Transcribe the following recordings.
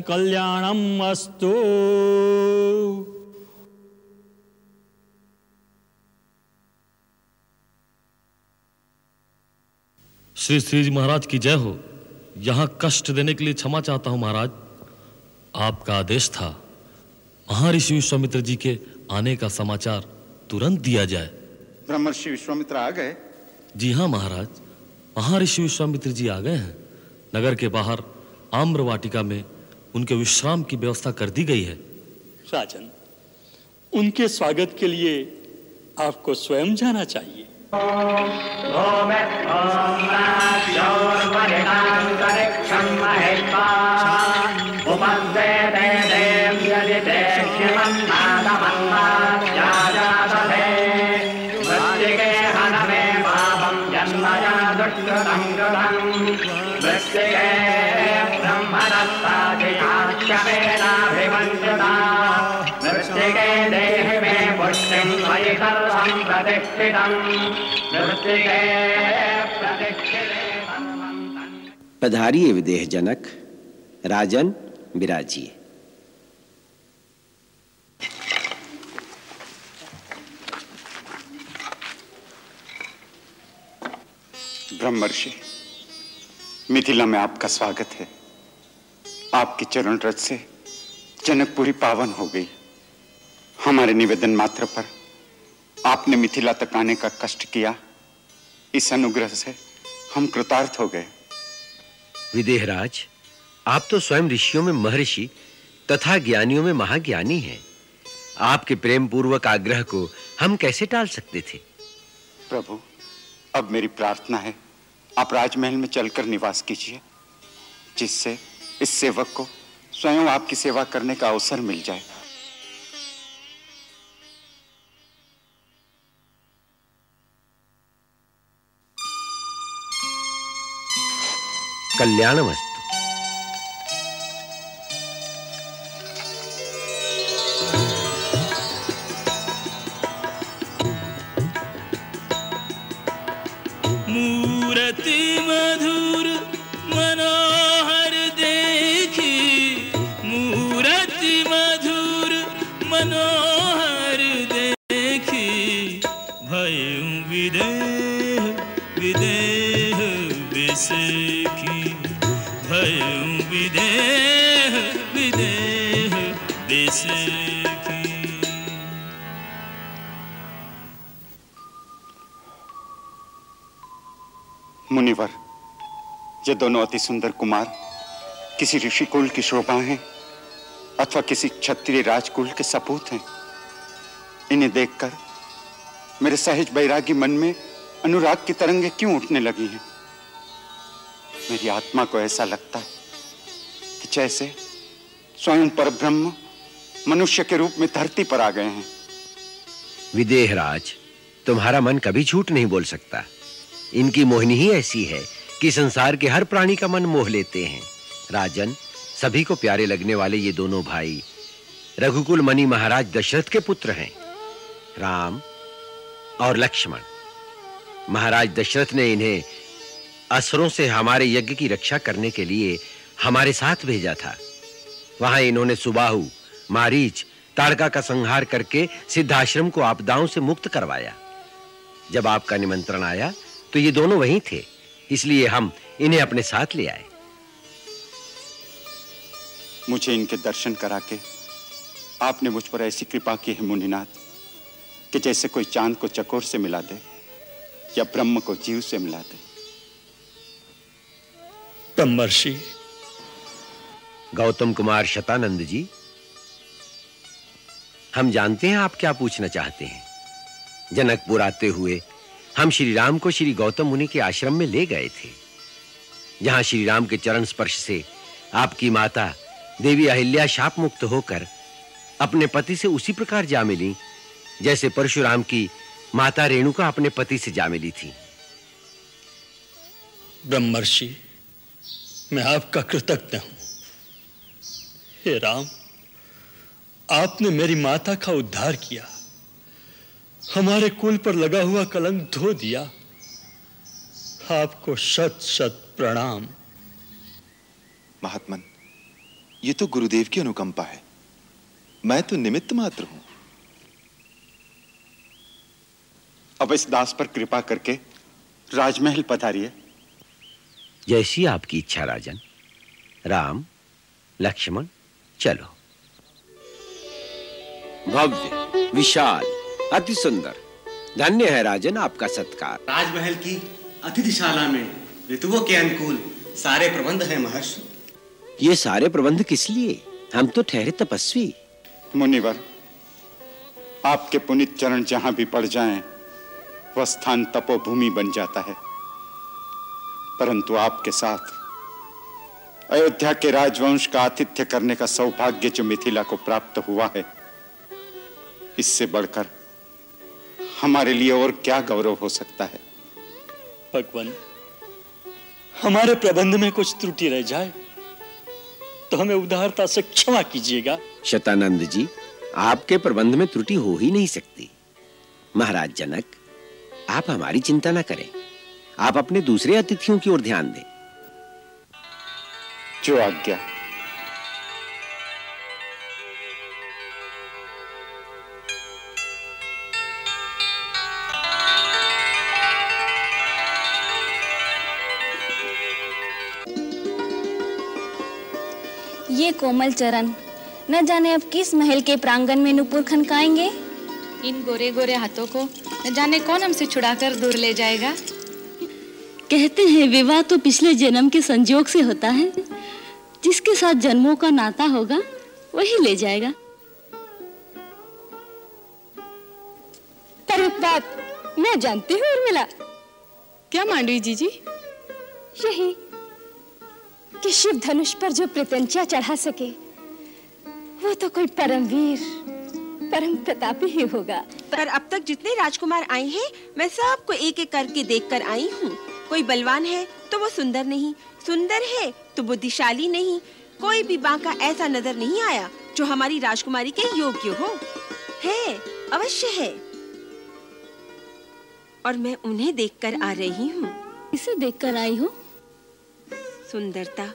कल्याणम् अस्तु। श्री श्री जी महाराज की जय हो। यहाँ कष्ट देने के लिए क्षमा चाहता हूँ महाराज। आपका आदेश था महर्षि विश्वामित्र जी के आने का समाचार तुरंत दिया जाए। ब्रह्मर्षि विश्वामित्र आ गए? जी हाँ महाराज महर्षि विश्वामित्र जी आ गए हैं। नगर के बाहर आम्र वाटिका में उनके विश्राम की व्यवस्था कर दी गई है। राजन उनके स्वागत के लिए आपको स्वयं जाना चाहिए। ओम सर्वम् मृत्तिके प्रतिष्ठिते विदेह जनक राजन विराजिए ब्रह्मर्षि मिथिला में आपका स्वागत है। आपके चरण रथ से जनकपुरी पावन हो गई। हमारे निवेदन मात्र पर आपने मिथिला तक आने का कष्ट किया। इस अनुग्रह से हम कृतार्थ हो गए। विदेहराज आप तो स्वयं ऋषियों में महर्षि तथा ज्ञानियों में महाज्ञानी हैं। आपके प्रेम पूर्वक आग्रह को हम कैसे टाल सकते थे? प्रभु अब मेरी प्रार्थना है आप राजमहल में चलकर निवास कीजिए जिससे इस सेवक को स्वयं आपकी सेवा करने का अवसर मिल जाए। कल्याणमस्तु। मूर्ति मधुर ये दोनों अति सुंदर कुमार, किसी ऋषि कुल की शोभा हैं, अथवा किसी क्षत्रिय राजकुल के सपूत हैं। इन्हें देखकर मेरे सहज बैरागी मन में अनुराग की तरंगे क्यों उठने लगी हैं? मेरी आत्मा को ऐसा लगता है कि जैसे स्वयं परब्रह्म मनुष्य के रूप में धरती पर आ गए हैं। विदेहराज, तुम्हारा मन कभी झूठ नहीं बोल सकता। इनकी मोहिनी ही ऐसी है कि संसार के हर प्राणी का मन मोह लेते हैं। राजन, सभी को प्यारे लगने वाले ये दोनों भाई, रघुकुल मणि महाराज दशरथ के पुत्र हैं। राम और लक्ष्मण। महाराज दशरथ ने इन्हें असुरों से हमारे यज्ञ की रक्षा करने के लिए हमारे साथ भेजा था। वहाँ इन्होंने सुबाहु, मारीच, ताड़का का संहार करके सिद्धाश्रम को आपदाओं से मुक्त करवाया। जब आपका निमंत्रण आया तो ये दोनों वहीं थे। इसलिए हम इन्हें अपने साथ ले आए। मुझे इनके दर्शन करा के आपने मुझ पर ऐसी कृपा की है मुनिनाथ कि जैसे कोई चाँद को चकोर से मिला दे या ब्रह्म को जीव से मिला दे। ब्रह्मर्षि गौतम कुमार शतानंद जी हम जानते हैं आप क्या पूछना चाहते हैं। जनकपुर आते हुए हम श्री राम को श्री गौतम मुनि के आश्रम में ले गए थे। जहाँ श्री राम के चरण स्पर्श से आपकी माता, देवी अहिल्या शाप मुक्त होकर अपने पति से उसी प्रकार जा मिली, जैसे परशुराम की माता रेणुका अपने पति से जा मिली थी। ब्रह्मर्षि, मैं आपका कृतज्ञ हूँ। हे राम, आपने मेरी माता का उद्धार किया। हमारे कुल पर लगा हुआ कलंक धो दिया। आपको शत शत प्रणाम। महात्मन ये तो गुरुदेव की अनुकंपा है। मैं तो निमित्त मात्र हूँ। अब इस दास पर कृपा करके राजमहल पधारिए। जैसी आपकी इच्छा राजन। राम लक्ष्मण चलो। भव्य विशाल। अति सुंदर। धन्य है राजन आपका सत्कार। राजमहल की अतिथिशाला में ऋतुओं के अनुकूल सारे प्रबंध हैं महर्षि। ये सारे प्रबंध किस लिए? हम तो ठहरे तपस्वी। मुनिवर आपके पुनित चरण जहाँ भी पड़ जाएँ, वह स्थान तपोभूमि बन जाता है। परंतु आपके साथ अयोध्या के राजवंश का आतिथ्य करने का सौभाग्य जो मिथिला को प्राप्त हुआ है इससे बढ़कर हमारे लिए और क्या गौरव हो सकता है? भगवान हमारे प्रबंध में कुछ त्रुटि रह जाए तो हमें उदारता से क्षमा कीजिएगा। शतानंद जी आपके प्रबंध में त्रुटि हो ही नहीं सकती। महाराज जनक आप हमारी चिंता ना करें। आप अपने दूसरे अतिथियों की ओर ध्यान दें। जो आज्ञा कोमल चरण। न जाने अब किस महल के प्रांगण में नुपुर खनकाएँगे। इन गोरे गोरे हाथों को न जाने कौन हमसे छुड़ाकर दूर ले जाएगा। कहते हैं विवाह तो पिछले जन्म के संजोग से होता है। जिसके साथ जन्मों का नाता होगा वही ले जाएगा। पर एक बात मैं जानती हूँ उर्मिला। क्या मांडवी जी जी यही कि शिव धनुष पर जो प्रत्यंचा चढ़ा सके वो तो कोई परमवीर परम प्रतापी ही होगा। पर अब तक जितने राजकुमार आए हैं मैं सबको एक एक करके देखकर आई हूँ। कोई बलवान है तो वो सुंदर नहीं। सुंदर है तो बुद्धिशाली नहीं। कोई भी बांका ऐसा नज़र नहीं आया जो हमारी राजकुमारी के योग्य हो। है अवश्य है। और मैं उन्हें देखकर आ रही हूँ। इसे देखकर आई हो? सुंदरता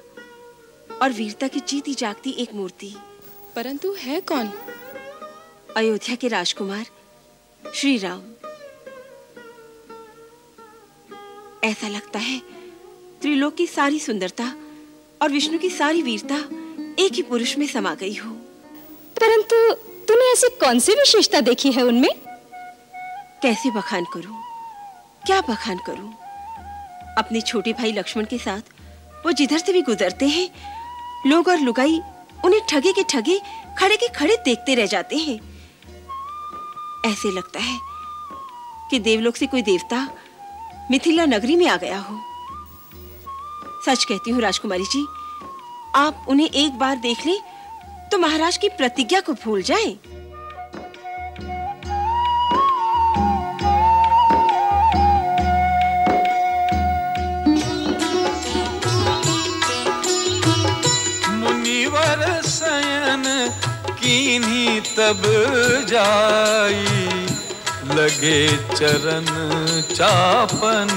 और वीरता की जीती जागती एक मूर्ति। परंतु है कौन? अयोध्या के राजकुमार श्री राम ऐसा लगता है त्रिलोक की सारी सुंदरता और विष्णु की सारी वीरता एक ही पुरुष में समा गई हो। परंतु तूने ऐसी कौन सी विशेषता देखी है उनमें? कैसे बखान करूँ? क्या बखान करूँ? अपने छोटे भाई लक्ष्मण के साथ वो जिधर से भी गुजरते हैं, लोग और लुगाई उन्हें ठगे के ठगे, खड़े के खड़े देखते रह जाते हैं ऐसे लगता है कि देवलोक से कोई देवता मिथिला नगरी में आ गया हो सच कहती हूँ राजकुमारी जी, आप उन्हें एक बार देख लें तो महाराज की प्रतिज्ञा को भूल जाएँ। कीन्ही तब जाई। लगे चरण चापन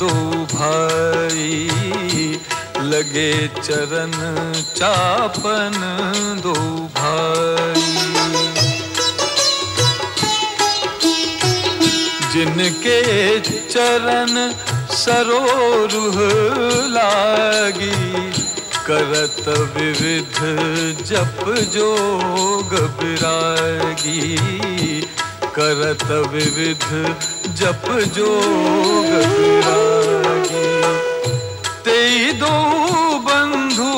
दो भाई। लगे चरण चापन दो भाई। जिनके चरण सरोरुह लागी, करत विविध जप जोग विरागी करत विविध जप जोग विरागी तेई दो बंधु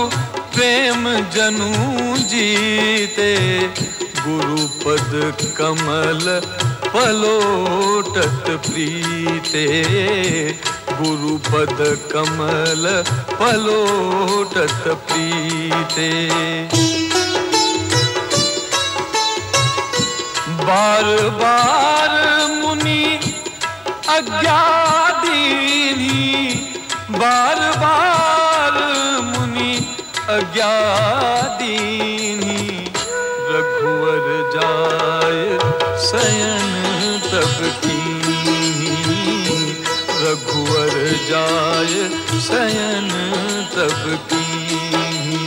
प्रेम जनु जीते गुरुपद कमल पलोटत प्रीते। गुरुपद कमल पलोटत प्रीते। बार बार मुनि अज्ञा दीनी बार बार मुनि अज्ञा दीनी रघुवर जाय सयन तब कीनी जाय सयन तब कीनी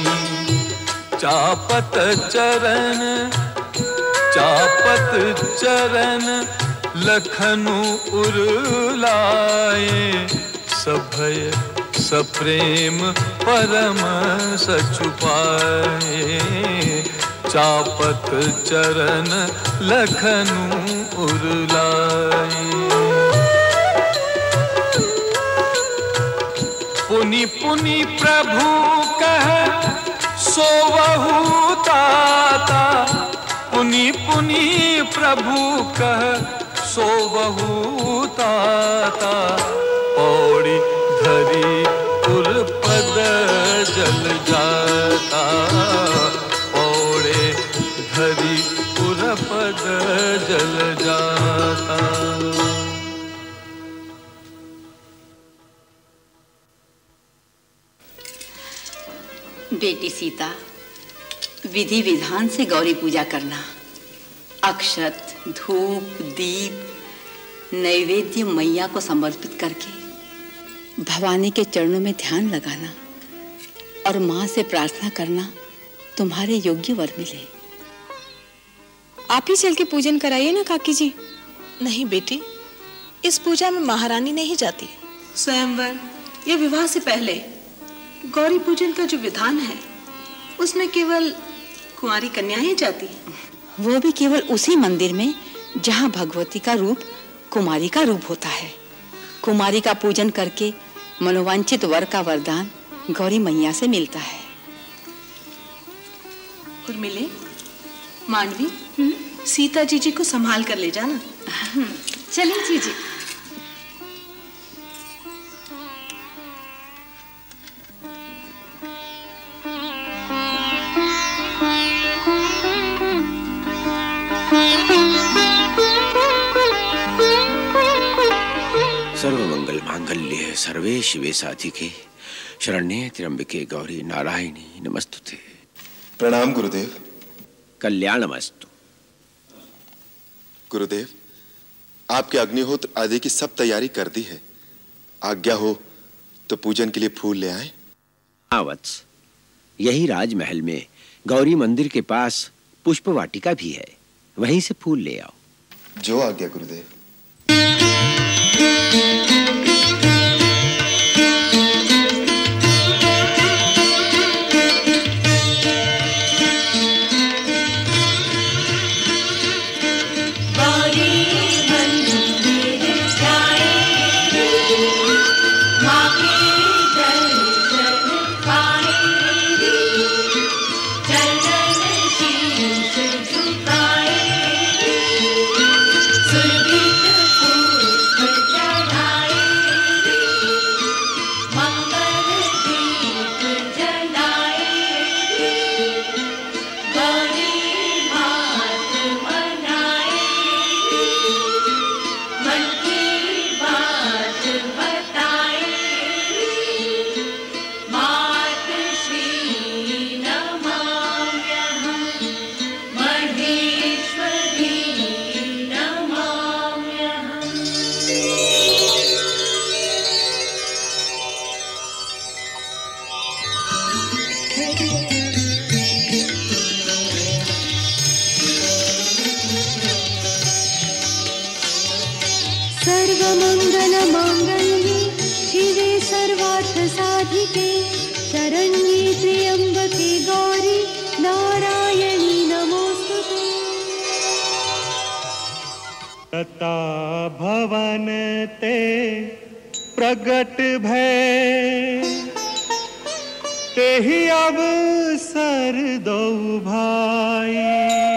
चापत चरण चापत चरण लखनु उरलाए सभय सप्रेम परम सचुपाए चापत चरण लखनु उरलाए पुनि पुनि प्रभु कह सोवहु ताता। पुनि पुनि प्रभु कह सोवहु ताता। पौड़ी धरी पुरपद जल जाता। बेटी सीता विधि विधान से गौरी पूजा करना। अक्षत धूप दीप नैवेद्य मैया को समर्पित करके भवानी के चरणों में ध्यान लगाना और माँ से प्रार्थना करना तुम्हारे योग्य वर मिले। आप ही चल के पूजन कराइए ना काकी जी। नहीं बेटी इस पूजा में महारानी नहीं जाती। स्वयंवर या विवाह से पहले गौरी पूजन का जो विधान है उसमें केवल कुंवारी कन्याएँ जाती हैं। वो भी केवल उसी मंदिर में जहाँ भगवती का रूप कुमारी का रूप होता है। कुमारी का पूजन करके मनोवांछित वर का वरदान गौरी मैया से मिलता है। और मिले मांडवी सीता जी जी को संभाल कर ले जाना। चलिए जीजी सर्वमंगल मांगल्य सर्वे शिवे साधिके शरण्ये त्र्यंबके गौरी नारायणी नमस्तुते। प्रणाम गुरुदेव। कल्याणमस्तु। गुरुदेव आपके अग्निहोत्र आदि की सब तैयारी कर दी है। आज्ञा हो तो पूजन के लिए फूल ले आए। हाँ वत्स यही राजमहल में गौरी मंदिर के पास पुष्प वाटिका भी है। वहीं से फूल ले आओ। जो आज्ञा गुरुदेव। तता भवन ते प्रगट भय तेह अब सर दो भाई।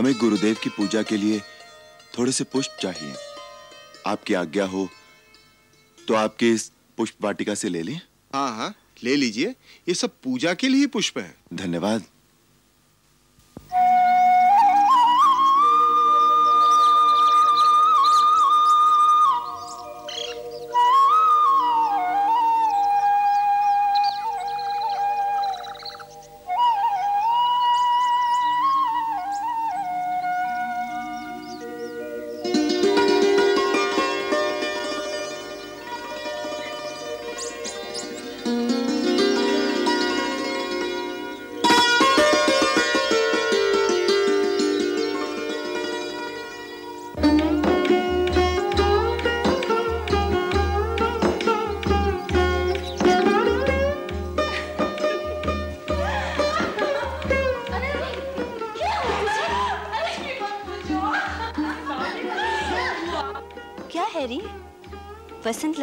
हमें गुरुदेव की पूजा के लिए थोड़े से पुष्प चाहिए। आपकी आज्ञा हो तो आपके इस पुष्प वाटिका से ले लें। हाँ हाँ ले लीजिए। ये सब पूजा के लिए ही पुष्प है। धन्यवाद।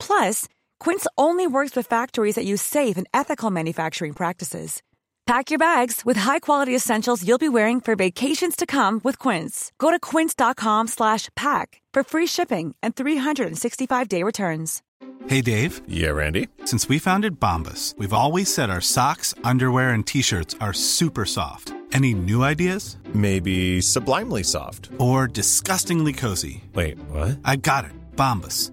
Plus, Quince only works with factories that use safe and ethical manufacturing practices. Pack your bags with high-quality essentials you'll be wearing for vacations to come with Quince. Go to quince.com slash pack for free shipping and 365-day returns. Hey, Dave. Yeah, Randy. Since we founded Bombus, we've always said our socks, underwear, and T-shirts are super soft. Any new ideas? Maybe sublimely soft. Or disgustingly cozy. Wait, what? I got it. Bombus.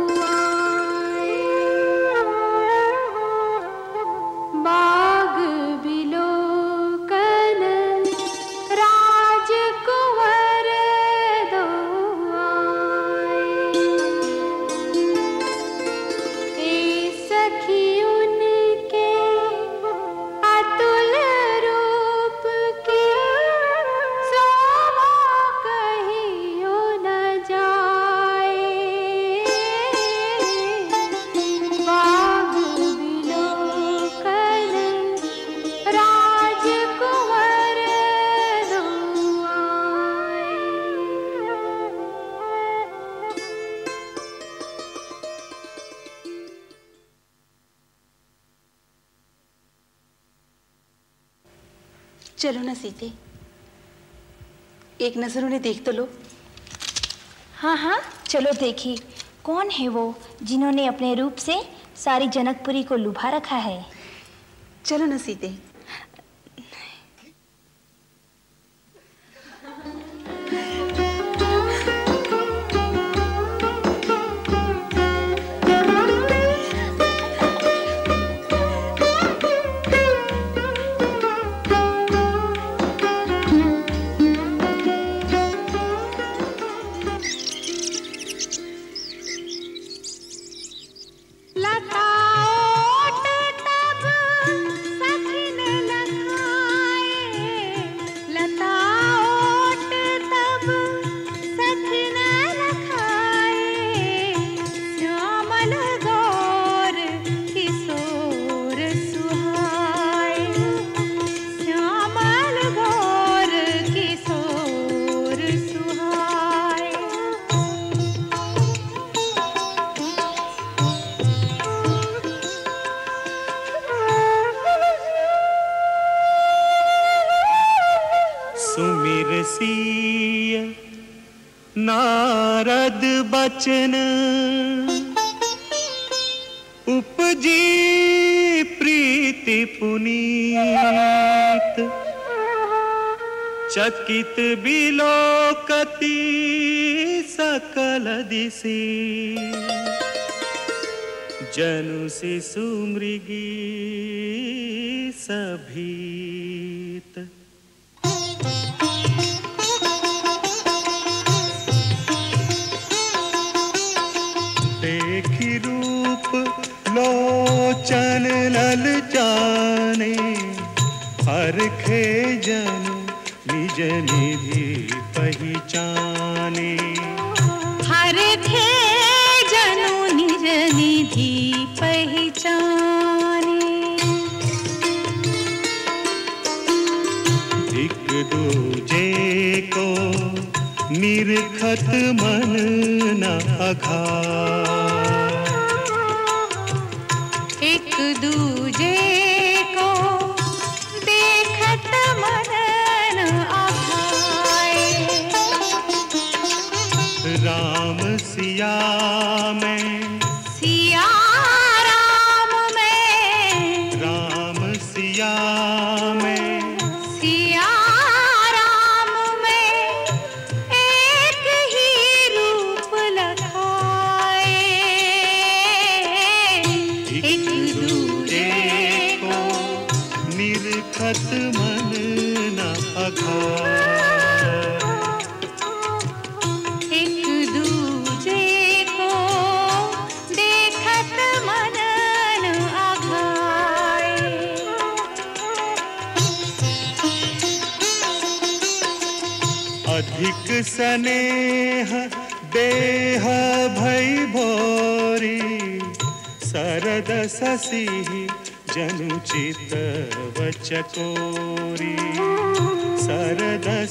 चलो ना सीते। एक नज़र उन्हें देख तो लो। हाँ हाँ चलो देखिए कौन है वो जिन्होंने अपने रूप से सारी जनकपुरी को लुभा रखा है? चलो ना सीते। चकित बिलोकति सकल दिशि। जनु शिशु निरखत मन न अघा सनेह देह भई भोरी सरद ससी जनुचित वचकोरी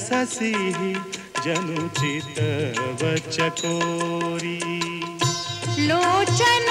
शशि जनु जनुचित वचकोरी लोचन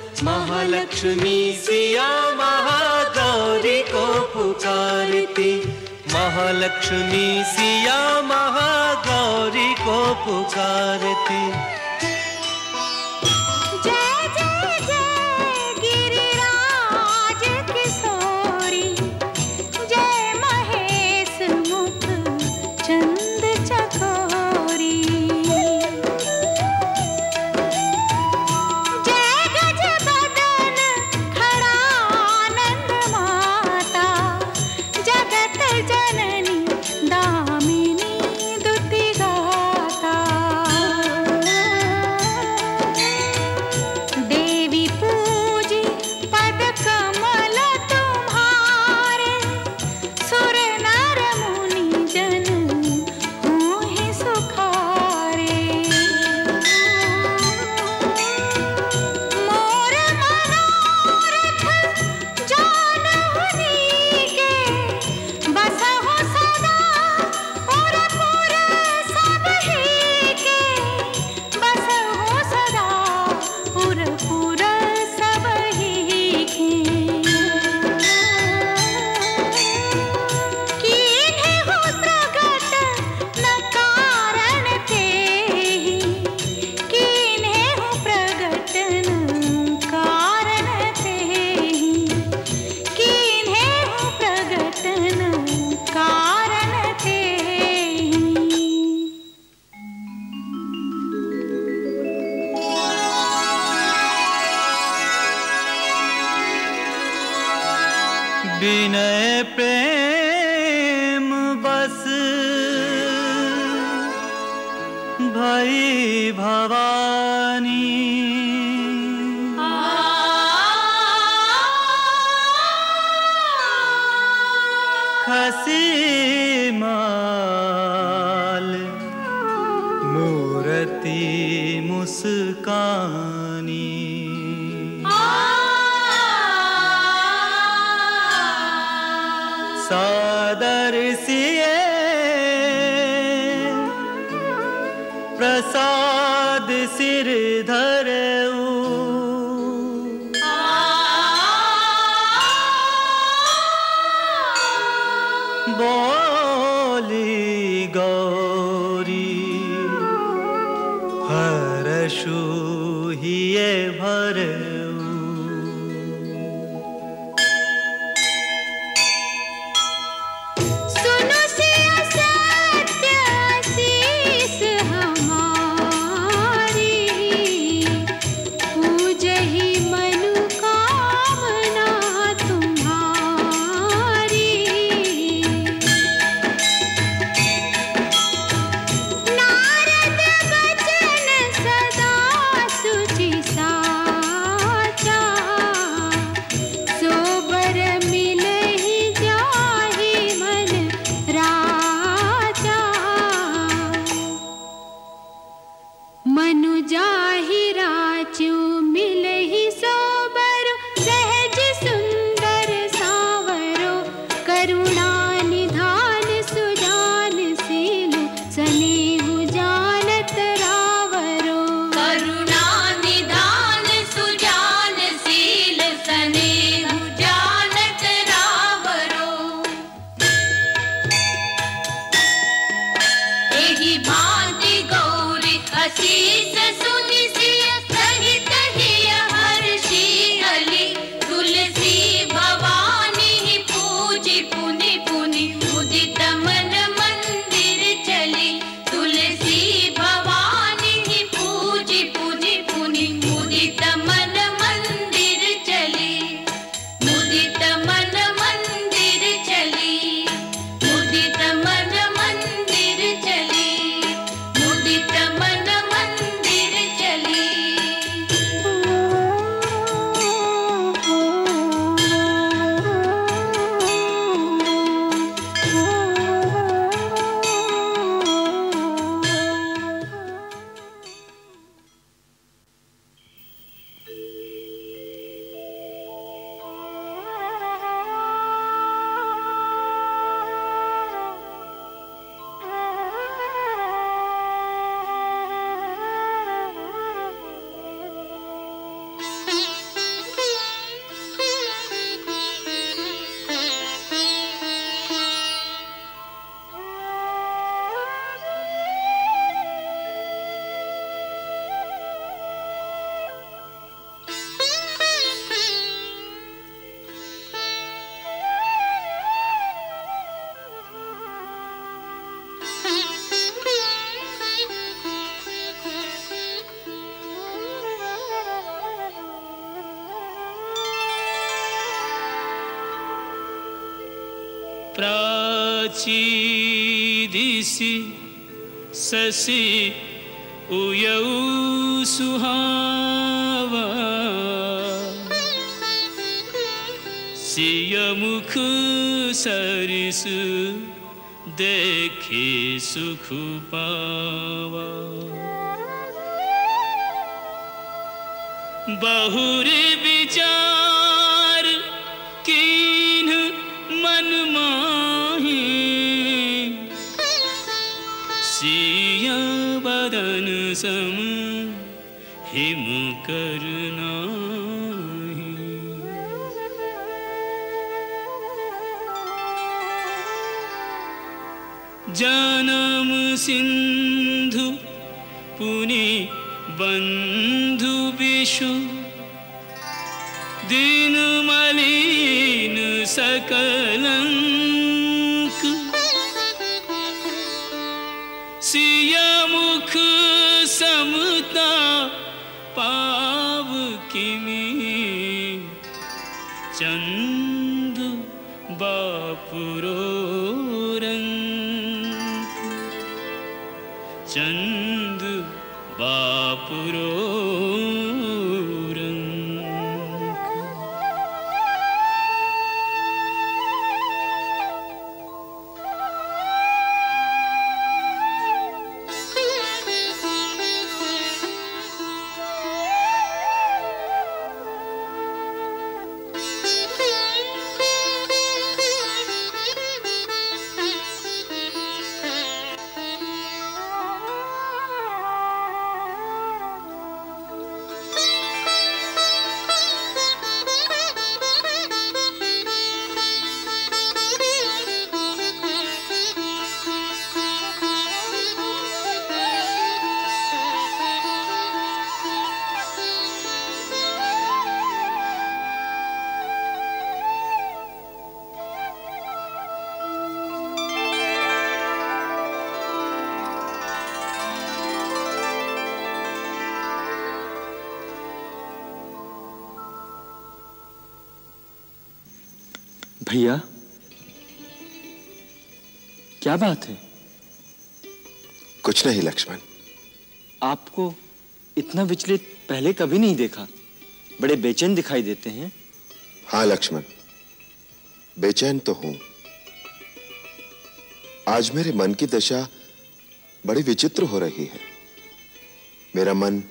महालक्ष्मी सिया महागौरी को पुकारती। महालक्ष्मी सिया महागौरी को पुकारती। ಸಾದರಿಸಿಯೇ ಸಚಿದಿಸಿ ಸಸಿ ಉಯೌ ಸುಹಾವ ಸಿಯ ಮುಖ ಸರಿಸು देखी सुख पावा बहुरी बिजा सम हिम करना जनम सिन्धु पुनि बन्धु विषु दिन मलिन सकल পুরো भैया? क्या बात है? कुछ नहीं लक्ष्मण। आपको इतना विचलित पहले कभी नहीं देखा? बड़े बेचैन दिखाई देते हैं। हाँ लक्ष्मण। बेचैन तो हूँ। आज मेरे मन की दशा बड़ी विचित्र हो रही है। मेरा मन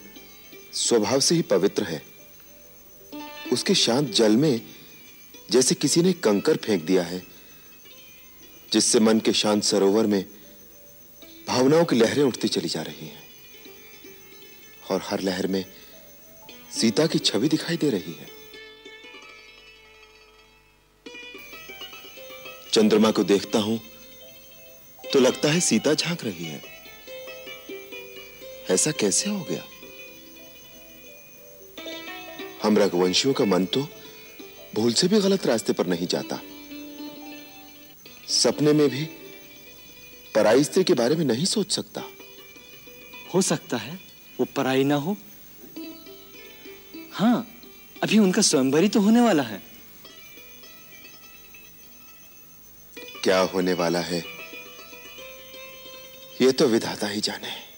स्वभाव से ही पवित्र है। उसके शांत जल में जैसे किसी ने कंकर फेंक दिया है, जिससे मन के शांत सरोवर में भावनाओं की लहरें उठती चली जा रही हैं। और हर लहर में सीता की छवि दिखाई दे रही है। चंद्रमा को देखता हूँ तो लगता है सीता झाँक रही है। ऐसा कैसे हो गया? हम रघुवंशियों का मन तो भूल से भी गलत रास्ते पर नहीं जाता। सपने में भी पराई स्त्री के बारे में नहीं सोच सकता। हो सकता है वो पराई ना हो। हाँ अभी उनका स्वयंवर ही तो होने वाला है। क्या होने वाला है? ये तो विधाता ही जाने।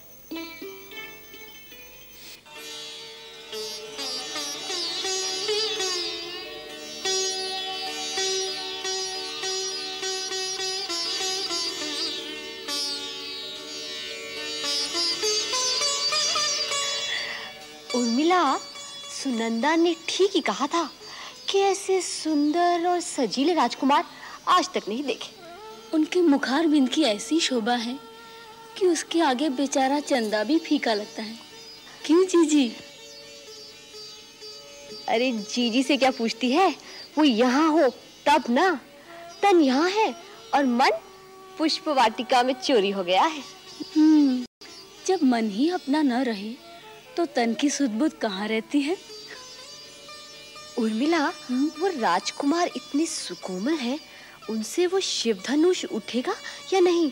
उर्मिला सुनंदा ने ठीक ही कहा था कि ऐसे सुंदर और सजीले राजकुमार आज तक नहीं देखे। उनके मुखार बिंद की ऐसी शोभा है कि उसके आगे बेचारा चंदा भी फीका लगता है। क्यों जीजी? अरे जीजी से क्या पूछती है? वो यहाँ हो तब ना। तन यहाँ है और मन पुष्प वाटिका में चोरी हो गया है। हम्म, जब मन ही अपना न रहे तो तन की सुदबुद कहाँ रहती है? उर्मिला वो राजकुमार इतने सुकोमल हैं उनसे वो शिव धनुष उठेगा या नहीं?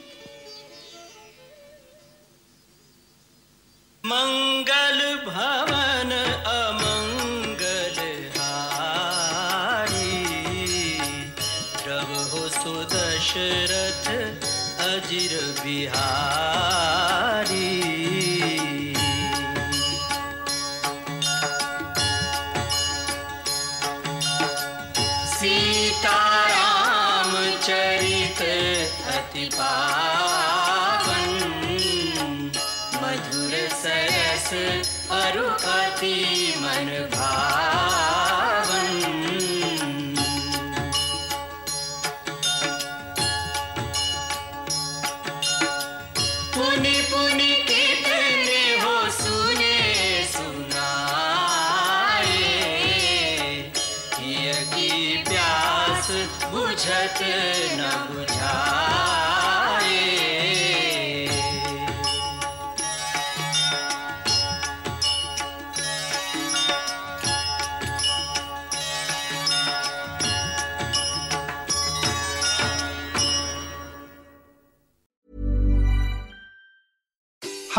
मंगल भवन अमंगल हारी प्रभु सुदशरथ अजिर बिहारी। अरु अति मन भावन